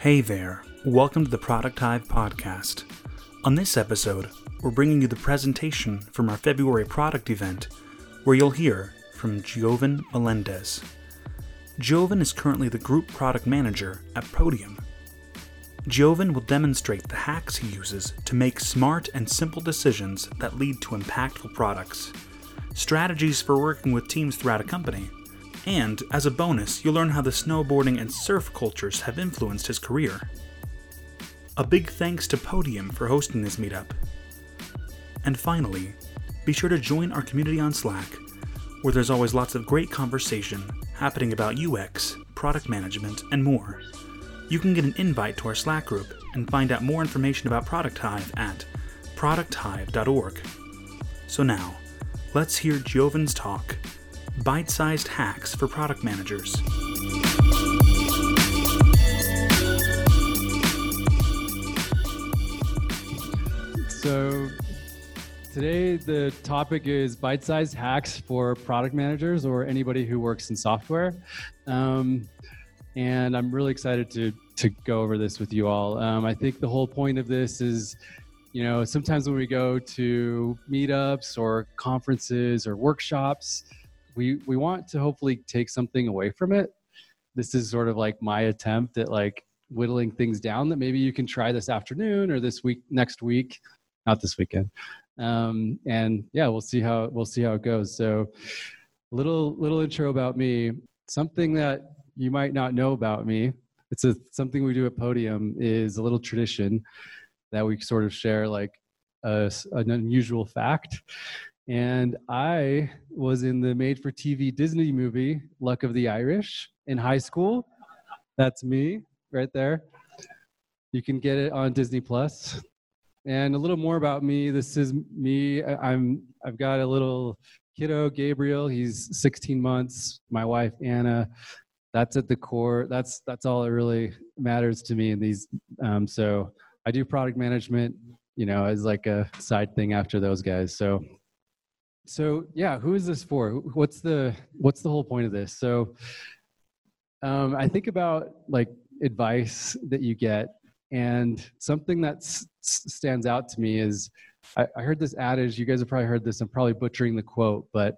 Hey there, welcome to the Product Hive podcast. On this episode, we're bringing you the presentation from our February product event, where you'll hear from Jovan Melendez. Jovan is currently the Group Product Manager at Podium. Jovan will demonstrate the hacks he uses to make smart and simple decisions that lead to impactful products, strategies for working with teams throughout a company, and, as a bonus, you'll learn how the snowboarding and surf cultures have influenced his career. A big thanks to Podium for hosting this meetup. And finally, be sure to join our community on Slack, where there's always lots of great conversation happening about UX, product management, and more. You can get an invite to our Slack group and find out more information about Product Hive at producthive.org. So now, let's hear Jovan's talk bite sized hacks for product managers. So, today the topic is bite sized hacks for product managers or anybody who works in software. Um, and I'm really excited to, to go over this with you all. Um, I think the whole point of this is you know, sometimes when we go to meetups or conferences or workshops, we we want to hopefully take something away from it. This is sort of like my attempt at like whittling things down that maybe you can try this afternoon or this week next week not this weekend. Um, and yeah we'll see how we'll see how it goes. So little little intro about me. Something that you might not know about me it's a something we do at podium is a little tradition that we sort of share like a, an unusual fact and I was in the made for TV Disney movie, Luck of the Irish, in high school. That's me right there. You can get it on Disney Plus. And a little more about me. This is me. I'm I've got a little kiddo, Gabriel. He's 16 months. My wife Anna. That's at the core. That's that's all that really matters to me in these. Um, so I do product management, you know, as like a side thing after those guys. So so yeah who is this for? What's the what's the whole point of this? So um, i think about like advice that you get and something that stands out to me is I, I heard this adage you guys have probably heard this i'm probably butchering the quote but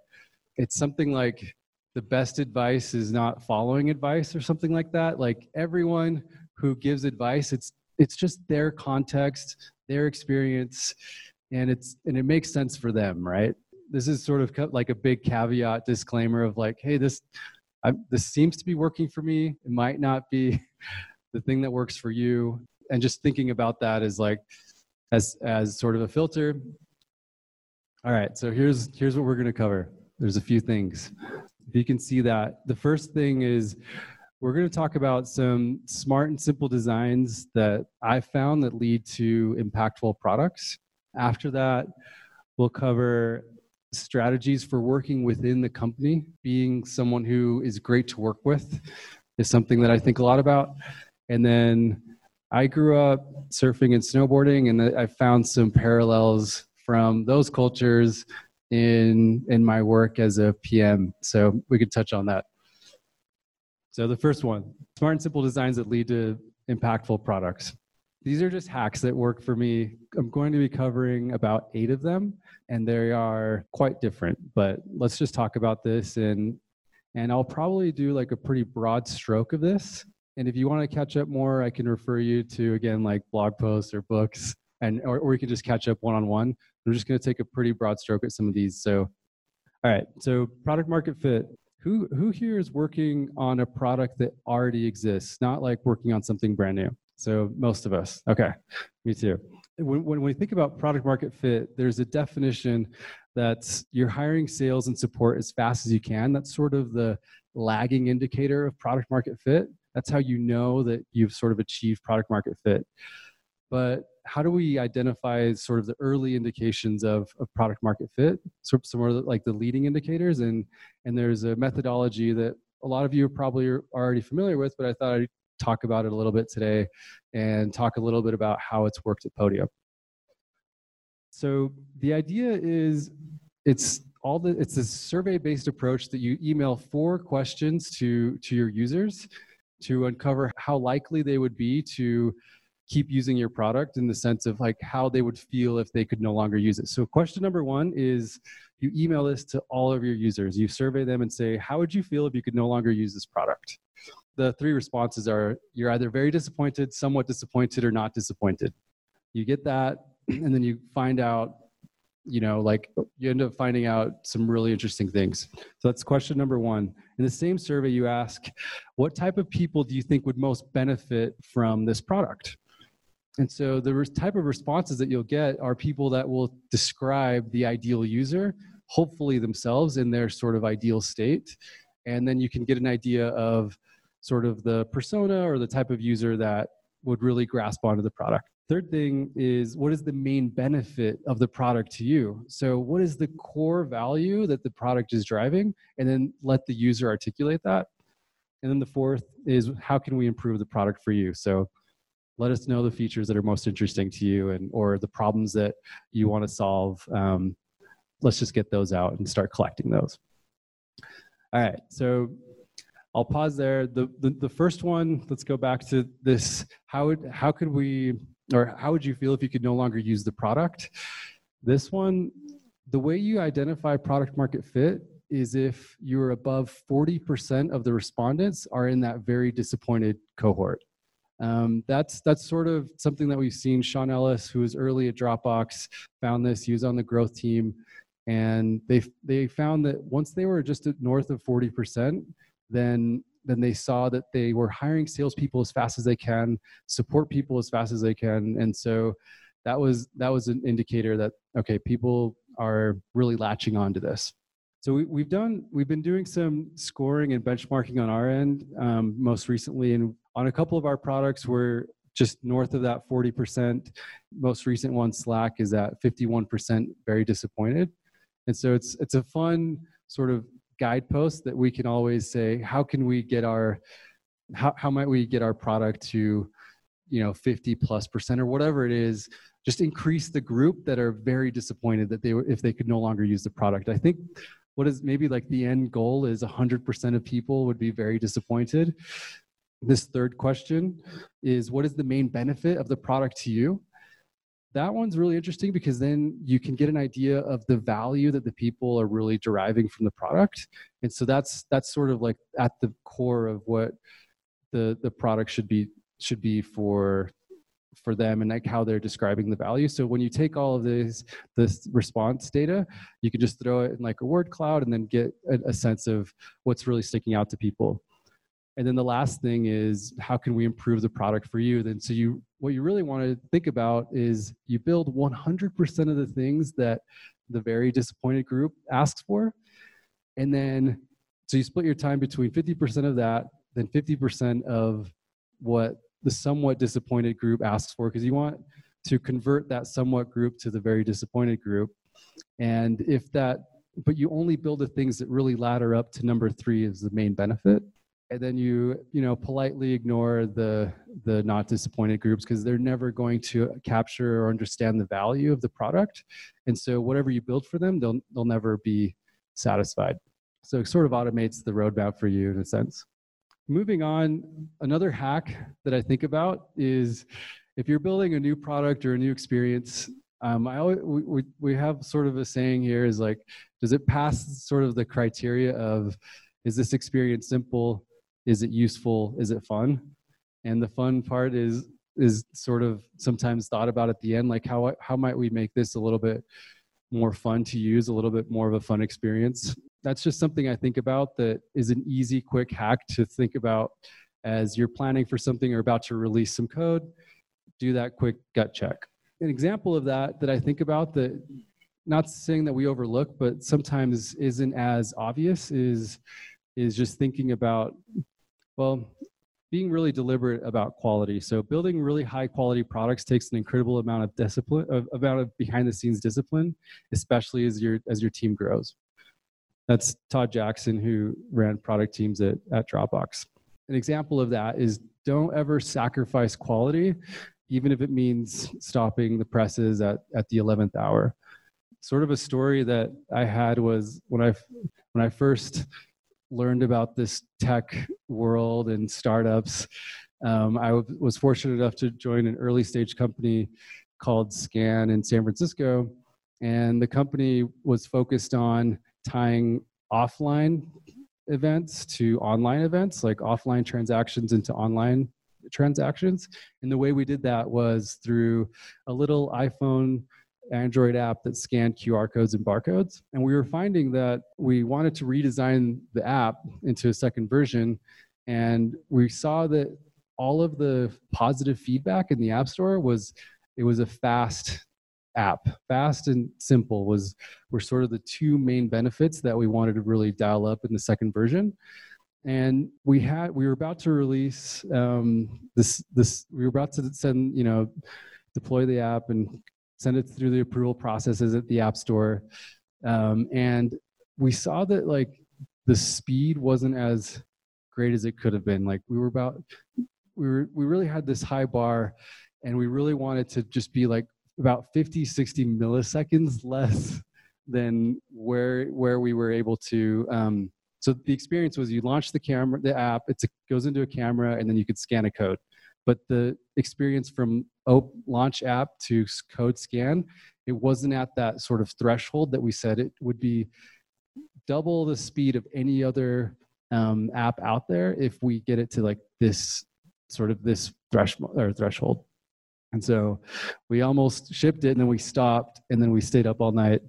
it's something like the best advice is not following advice or something like that. Like everyone who gives advice it's it's just their context their experience and it's and it makes sense for them right this is sort of like a big caveat disclaimer of like, hey, this I, this seems to be working for me. It might not be the thing that works for you. And just thinking about that is like as as sort of a filter. All right, so here's here's what we're going to cover. There's a few things. If you can see that, the first thing is we're going to talk about some smart and simple designs that I found that lead to impactful products. After that, we'll cover strategies for working within the company, being someone who is great to work with, is something that I think a lot about. And then I grew up surfing and snowboarding, and I found some parallels from those cultures in in my work as a PM. So we could touch on that. So the first one, smart and simple designs that lead to impactful products. These are just hacks that work for me. I'm going to be covering about eight of them, and they are quite different. But let's just talk about this, and and I'll probably do like a pretty broad stroke of this. And if you want to catch up more, I can refer you to again like blog posts or books, and or, or we can just catch up one on one. I'm just going to take a pretty broad stroke at some of these. So, all right. So product market fit. Who who here is working on a product that already exists, not like working on something brand new? So most of us. Okay, me too. When, when we think about product market fit, there's a definition that you're hiring sales and support as fast as you can. That's sort of the lagging indicator of product market fit. That's how you know that you've sort of achieved product market fit. But how do we identify sort of the early indications of, of product market fit? So some more like the leading indicators, and and there's a methodology that a lot of you are probably are already familiar with, but I thought I'd talk about it a little bit today and talk a little bit about how it's worked at Podium. So the idea is it's all the it's a survey based approach that you email four questions to to your users to uncover how likely they would be to keep using your product in the sense of like how they would feel if they could no longer use it. So question number 1 is you email this to all of your users. You survey them and say, "How would you feel if you could no longer use this product?" The three responses are you're either very disappointed, somewhat disappointed or not disappointed. You get that and then you find out you know like you end up finding out some really interesting things so that's question number one in the same survey you ask what type of people do you think would most benefit from this product and so the type of responses that you'll get are people that will describe the ideal user hopefully themselves in their sort of ideal state and then you can get an idea of sort of the persona or the type of user that would really grasp onto the product Third thing is what is the main benefit of the product to you? So, what is the core value that the product is driving? And then let the user articulate that. And then the fourth is how can we improve the product for you? So, let us know the features that are most interesting to you and or the problems that you want to solve. Um, let's just get those out and start collecting those. All right. So I'll pause there. The, the, the first one, let's go back to this. How would, how could we or how would you feel if you could no longer use the product? This one, the way you identify product market fit is if you're above 40% of the respondents are in that very disappointed cohort. Um, that's that's sort of something that we've seen. Sean Ellis, who was early at Dropbox, found this. He was on the growth team, and they they found that once they were just north of 40%, then then they saw that they were hiring salespeople as fast as they can, support people as fast as they can, and so that was that was an indicator that okay, people are really latching on to this. So we, have done we've been doing some scoring and benchmarking on our end. Um, most recently, and on a couple of our products, we're just north of that 40%. Most recent one, Slack, is at 51%. Very disappointed, and so it's it's a fun sort of guidepost that we can always say how can we get our how, how might we get our product to you know 50 plus percent or whatever it is just increase the group that are very disappointed that they if they could no longer use the product i think what is maybe like the end goal is 100% of people would be very disappointed. This third question is what is the main benefit of the product to you? That one's really interesting because then you can get an idea of the value that the people are really deriving from the product. And so that's that's sort of like at the core of what the the product should be should be for for them and like how they're describing the value. So when you take all of this this response data you can just throw it in like a word cloud and then get a, a sense of what's really sticking out to people. And then the last thing is how can we improve the product for you? Then so you what you really want to think about is you build 100% of the things that the very disappointed group asks for. And then so you split your time between 50% of that then 50% of what the somewhat disappointed group asks for because you want to convert that somewhat group to the very disappointed group. And if that but you only build the things that really ladder up to number three as the main benefit. And then you you know politely ignore the the not disappointed groups because they're never going to capture or understand the value of the product. And so whatever you build for them they'll they'll never be satisfied. So it sort of automates the roadmap for you in a sense moving on another hack that i think about is if you're building a new product or a new experience um, I always, we, we have sort of a saying here is like, does it pass sort of the criteria of, is this experience simple? is it useful? Is it fun? And the fun part is is sort of sometimes thought about at the end like how how might we make this a little bit more fun to use a little bit more of a fun experience that's just something i think about that is an easy quick hack to think about as you're planning for something or about to release some code do that quick gut check an example of that that i think about that not saying that we overlook but sometimes isn't as obvious is is just thinking about well, being really deliberate about quality. So building really high quality products takes an incredible amount of discipline, of, amount of behind the scenes discipline, especially as your as your team grows. That's Todd Jackson, who ran product teams at, at Dropbox. An example of that is don't ever sacrifice quality, even if it means stopping the presses at, at the 11th hour. sort of a story that I had was when I when I first learned about this tech world and startups. Um, I w- was fortunate enough to join an early stage company called Scan in San Francisco, and the company was focused on tying offline events to online events, like offline transactions into online transactions. And the way we did that was through a little iPhone Android app that scanned QR codes and barcodes. And we were finding that we wanted to redesign the app into a second version. And we saw that all of the positive feedback in the App Store was it was a fast app. Fast and simple was were sort of the two main benefits that we wanted to really dial up in the second version. And we had we were about to release um, this this we were about to send you know deploy the app and send it through the approval processes at the app store um, and we saw that like the speed wasn't as great as it could have been like we were about we were we really had this high bar and we really wanted to just be like about 50 60 milliseconds less than where where we were able to um, so the experience was you launch the camera the app it goes into a camera and then you could scan a code. But the experience from op- launch app to code scan it wasn't at that sort of threshold that we said it would be double the speed of any other um, app out there if we get it to like this sort of this threshold or threshold and so we almost shipped it and then we stopped and then we stayed up all night.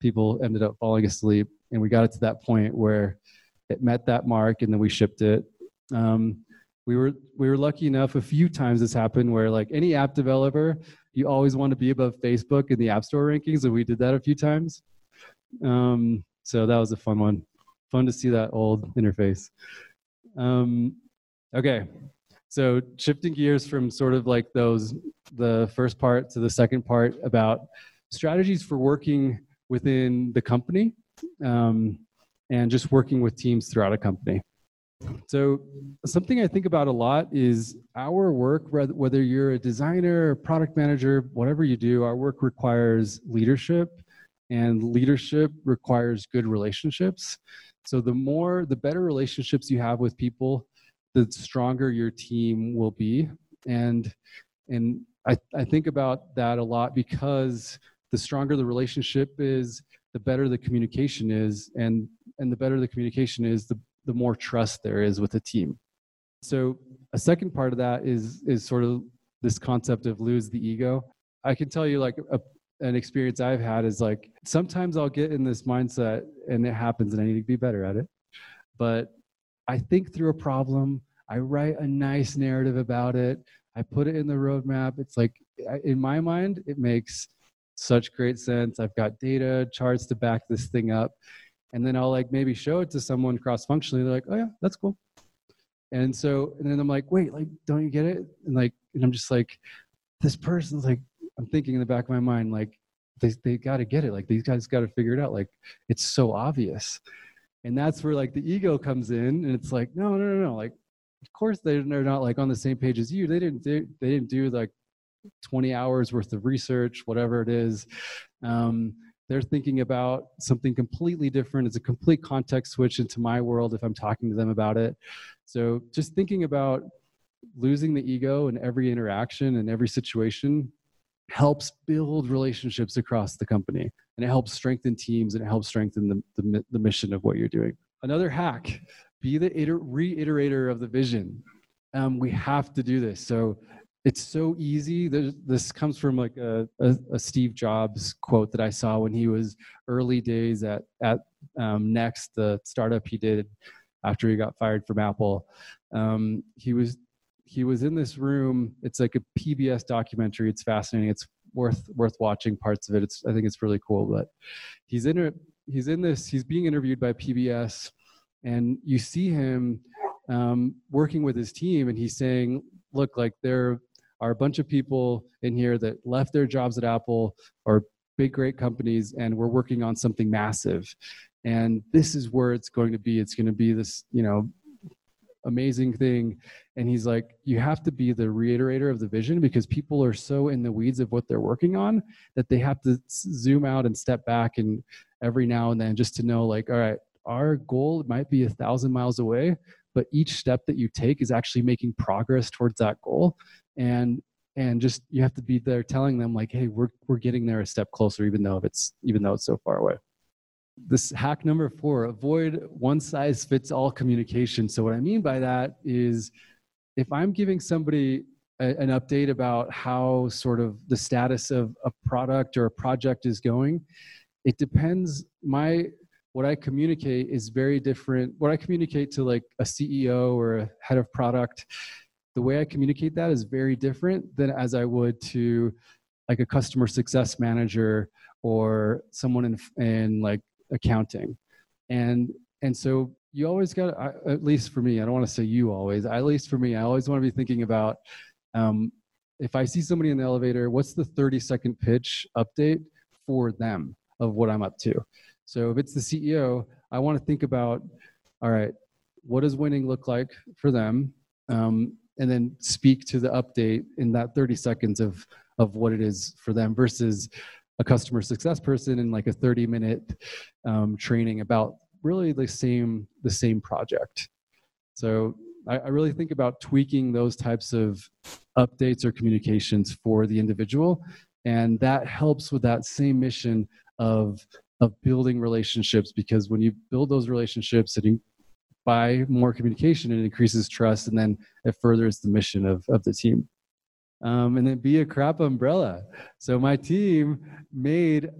People ended up falling asleep and we got it to that point where it met that mark and then we shipped it. Um, we were we were lucky enough a few times this happened where like any app developer you always want to be above facebook in the app store rankings and we did that a few times. Um, so that was a fun one. Fun to see that old interface. Um, okay so shifting gears from sort of like those the first part to the second part about strategies for working within the company um, and just working with teams throughout a company so, something I think about a lot is our work, whether you're a designer, product manager, whatever you do, our work requires leadership, and leadership requires good relationships. So, the more, the better relationships you have with people, the stronger your team will be. And, and I, I think about that a lot because the stronger the relationship is, the better the communication is. And, and the better the communication is, the the more trust there is with the team. So a second part of that is is sort of this concept of lose the ego. I can tell you like a, an experience I've had is like sometimes I'll get in this mindset and it happens and I need to be better at it. But I think through a problem, I write a nice narrative about it, I put it in the roadmap. It's like in my mind, it makes such great sense. I've got data, charts to back this thing up and then I'll like maybe show it to someone cross functionally. They're like, oh yeah, that's cool. And so, and then I'm like, wait, like, don't you get it? And like, and I'm just like, this person's like, I'm thinking in the back of my mind, like, they they got to get it. Like these guys got to figure it out. Like it's so obvious. And that's where like the ego comes in, and it's like, no, no, no, no. Like, of course they're not like on the same page as you. They didn't do they didn't do like 20 hours worth of research, whatever it is. Um, they're thinking about something completely different. It's a complete context switch into my world if I'm talking to them about it. So just thinking about losing the ego in every interaction and every situation helps build relationships across the company and it helps strengthen teams and it helps strengthen the, the, the mission of what you're doing. Another hack be the iter- reiterator of the vision. Um, we have to do this. So it's so easy. this comes from like a, a, a, Steve Jobs quote that I saw when he was early days at at um, Next, the startup he did after he got fired from Apple. Um, he was he was in this room. It's like a PBS documentary. It's fascinating. It's worth worth watching parts of it. It's I think it's really cool. But he's in a, he's in this. He's being interviewed by PBS, and you see him um, working with his team, and he's saying, "Look, like they're are a bunch of people in here that left their jobs at Apple or big, great companies, and we're working on something massive. And this is where it's going to be. It's going to be this, you know, amazing thing. And he's like you have to be the reiterator of the vision because people are so in the weeds of what they're working on that they have to zoom out and step back and every now and then just to know like all right our goal might be a thousand miles away but each step that you take is actually making progress towards that goal. And and just you have to be there telling them like hey we're we're getting there a step closer even though it's even though it's so far away this hack number four avoid one size fits all communication. So what i mean by that is if i'm giving somebody a, an update about how sort of the status of a product or a project is going it depends. My what i communicate is very different. What i communicate to like a ceo or a head of product the way i communicate that is very different than as i would to like a customer success manager or someone in, in like accounting. And and so you always got at least for me i don't want to say you always at least for me i always want to be thinking about um, if i see somebody in the elevator what's the 30 second pitch update for them of what i'm up to? So if it's the ceo i want to think about all right what does winning look like for them? Um, and then speak to the update in that 30 seconds of of what it is for them versus a customer success person in like a 30 minute um, training about really the same the same project. So I, I really think about tweaking those types of updates or communications for the individual and that helps with that same mission of of building relationships because when you build those relationships and you by more communication it increases trust and then it furthers the mission of, of the team um, and then be a crap umbrella. So my team made.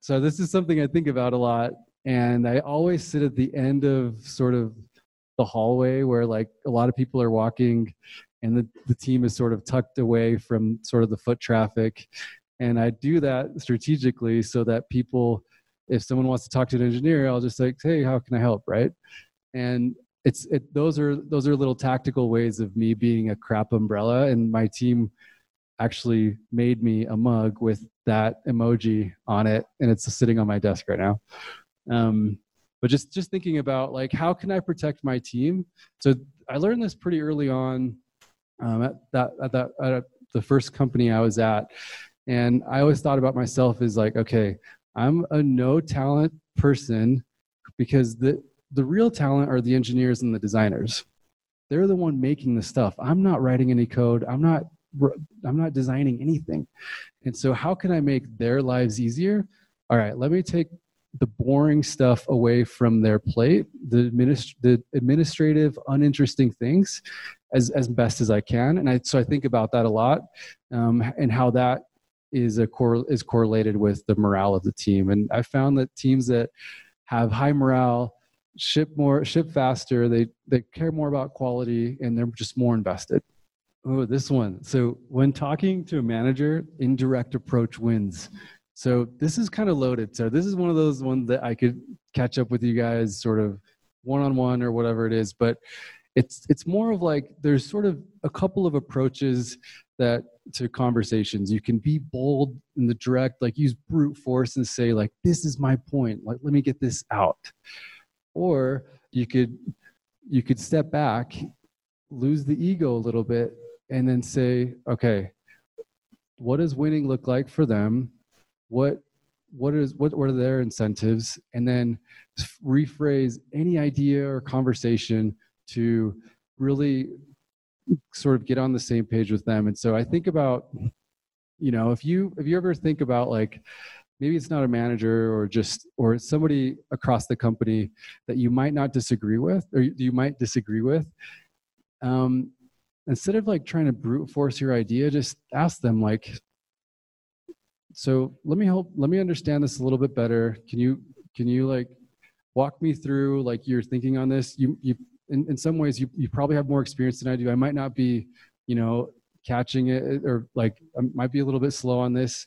So this is something I think about a lot, and I always sit at the end of sort of the hallway where like a lot of people are walking, and the the team is sort of tucked away from sort of the foot traffic, and I do that strategically so that people, if someone wants to talk to an engineer, I'll just like, hey, how can I help, right? And it's it, those are those are little tactical ways of me being a crap umbrella and my team actually made me a mug with that emoji on it and it's sitting on my desk right now. Um, but just just thinking about like how can i protect my team? So i learned this pretty early on um, at that at that at the first company i was at and i always thought about myself as like okay i'm a no talent person because the the real talent are the engineers and the designers. They're the one making the stuff. I'm not writing any code. I'm not i'm not designing anything. And so how can i make their lives easier? All right let me take the boring stuff away from their plate the, administ- the administrative uninteresting things as, as best as i can. And I, so i think about that a lot um, and how that is a cor- is correlated with the morale of the team. And i found that teams that have high morale ship more ship faster. They they care more about quality and they're just more invested. Oh this one. So when talking to a manager indirect approach wins. So this is kind of loaded. So this is one of those ones that i could catch up with you guys sort of one-on-one or whatever it is but it's it's more of like there's sort of a couple of approaches that to conversations. You can be bold in the direct like use brute force and say like this is my point. Like let me get this out or you could you could step back lose the ego a little bit and then say okay what does winning look like for them? What what is what, are their incentives? And then rephrase any idea or conversation to really sort of get on the same page with them. And so i think about you know if you if you ever think about like maybe it's not a manager or just or somebody across the company that you might not disagree with or you might disagree with. Um, instead of like trying to brute force your idea just ask them like so let me help let me understand this a little bit better. Can you can you like walk me through like your thinking on this? You you in, in some ways you, you probably have more experience than i do. I might not be you know catching it or like i might be a little bit slow on this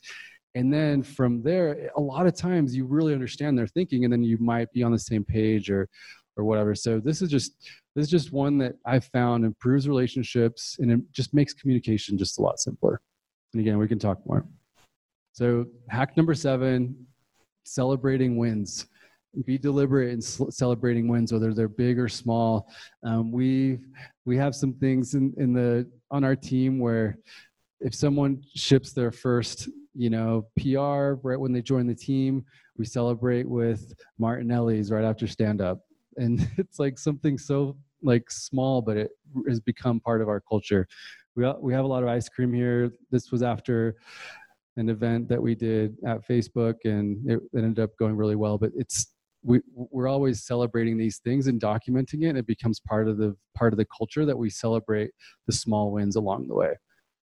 and then from there a lot of times you really understand their thinking and then you might be on the same page or or whatever. So this is just this is just one that i've found improves relationships and it just makes communication just a lot simpler. And again we can talk more. So hack number seven celebrating wins. Be deliberate in celebrating wins, whether they're big or small. Um, we we have some things in, in the on our team where if someone ships their first you know PR right when they join the team, we celebrate with Martinelli's right after stand up, and it's like something so like small, but it has become part of our culture. We we have a lot of ice cream here. This was after an event that we did at Facebook, and it, ended up going really well. But it's we we're always celebrating these things and documenting it. And it becomes part of the part of the culture that we celebrate the small wins along the way.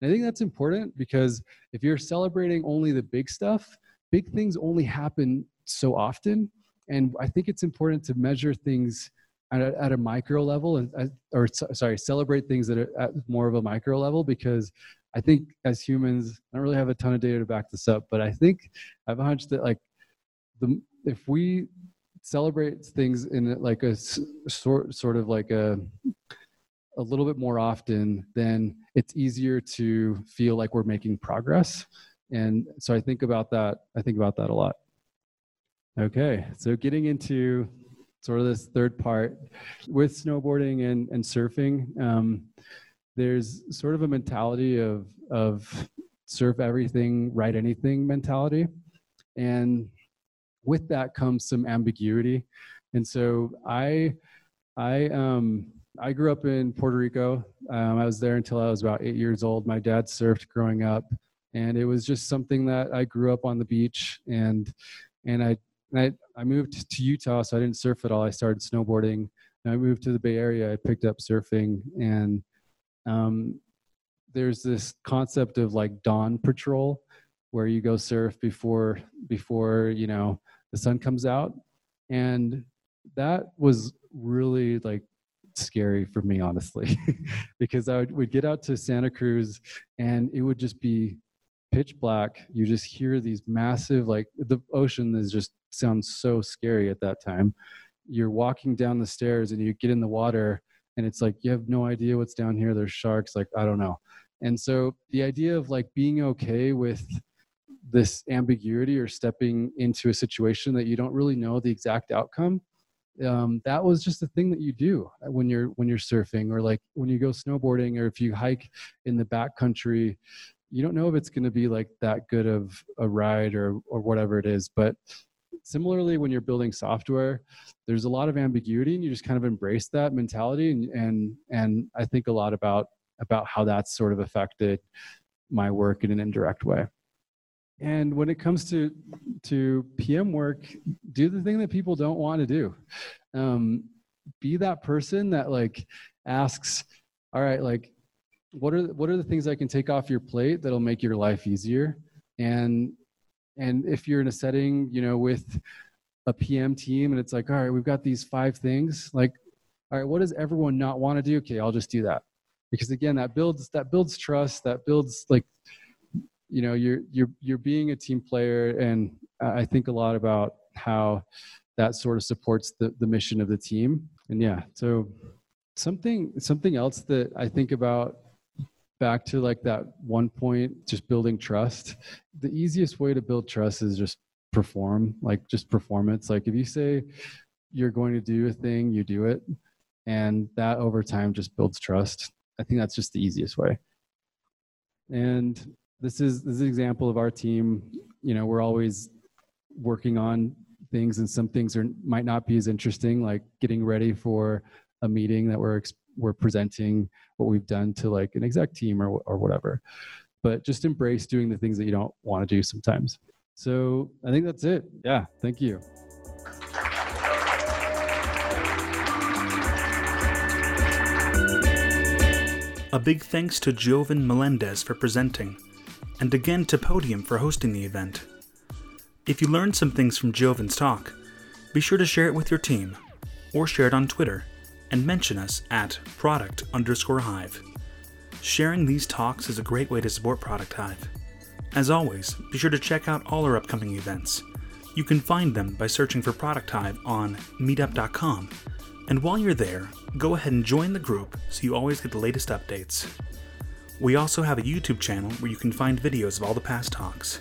And I think that's important because if you're celebrating only the big stuff, big things only happen so often. And I think it's important to measure things at a, at a micro level and uh, or sorry celebrate things that are at more of a micro level because I think as humans, I don't really have a ton of data to back this up, but I think I have a hunch that like the if we celebrate things in like a sort sort of like a a little bit more often, then it's easier to feel like we're making progress. And so I think about that. I think about that a lot. Okay, so getting into sort of this third part with snowboarding and, and surfing. Um, there's sort of a mentality of of surf everything, write anything mentality, and with that comes some ambiguity. And so I I um I grew up in Puerto Rico. Um, I was there until I was about eight years old. My dad surfed growing up, and it was just something that I grew up on the beach and and I I, I moved to Utah, so I didn't surf at all. I started snowboarding. And I moved to the Bay Area. I picked up surfing, and um, there's this concept of like dawn patrol where you go surf before before you know the sun comes out and that was really like scary for me honestly because i would, would get out to santa cruz and it would just be pitch black. You just hear these massive like the ocean is just sounds so scary at that time. You're walking down the stairs and you get in the water and it's like you have no idea what's down here. There's sharks like i don't know. And so the idea of like being okay with this ambiguity or stepping into a situation that you don't really know the exact outcome um, that was just a thing that you do when you're when you're surfing or like when you go snowboarding or if you hike in the back country you don't know if it's going to be like that good of a ride or or whatever it is but similarly when you're building software there's a lot of ambiguity and you just kind of embrace that mentality and and and i think a lot about about how that's sort of affected my work in an indirect way. And when it comes to to pm work do the thing that people don't want to do. Um, be that person that like asks all right like what are what are the things i can take off your plate that'll make your life easier? And and if you're in a setting you know with a pm team and it's like all right we've got these five things like all right what does everyone not want to do? Okay i'll just do that. Because again that builds that builds trust that builds like you know you're you're you're being a team player and i think a lot about how that sort of supports the, the mission of the team. And yeah so something something else that i think about back to like that one point just building trust. The easiest way to build trust is just perform like just performance. Like if you say you're going to do a thing you do it. And that over time just builds trust. I think that's just the easiest way. And this is this is an example of our team. You know we're always working on things and some things are might not be as interesting like getting ready for a meeting that we're we're presenting what we've done to like an exec team or, or whatever. But just embrace doing the things that you don't want to do sometimes. So i think that's it. Yeah. Thank you. A big thanks to jovan melendez for presenting and again to podium for hosting the event if you learned some things from jovan's talk be sure to share it with your team or share it on twitter and mention us at product underscore hive. Sharing these talks is a great way to support Product Hive. As always, be sure to check out all our upcoming events. You can find them by searching for Product Hive on meetup.com. And while you're there, go ahead and join the group so you always get the latest updates. We also have a YouTube channel where you can find videos of all the past talks.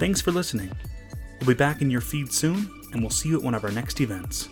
Thanks for listening. We'll be back in your feed soon, and we'll see you at one of our next events.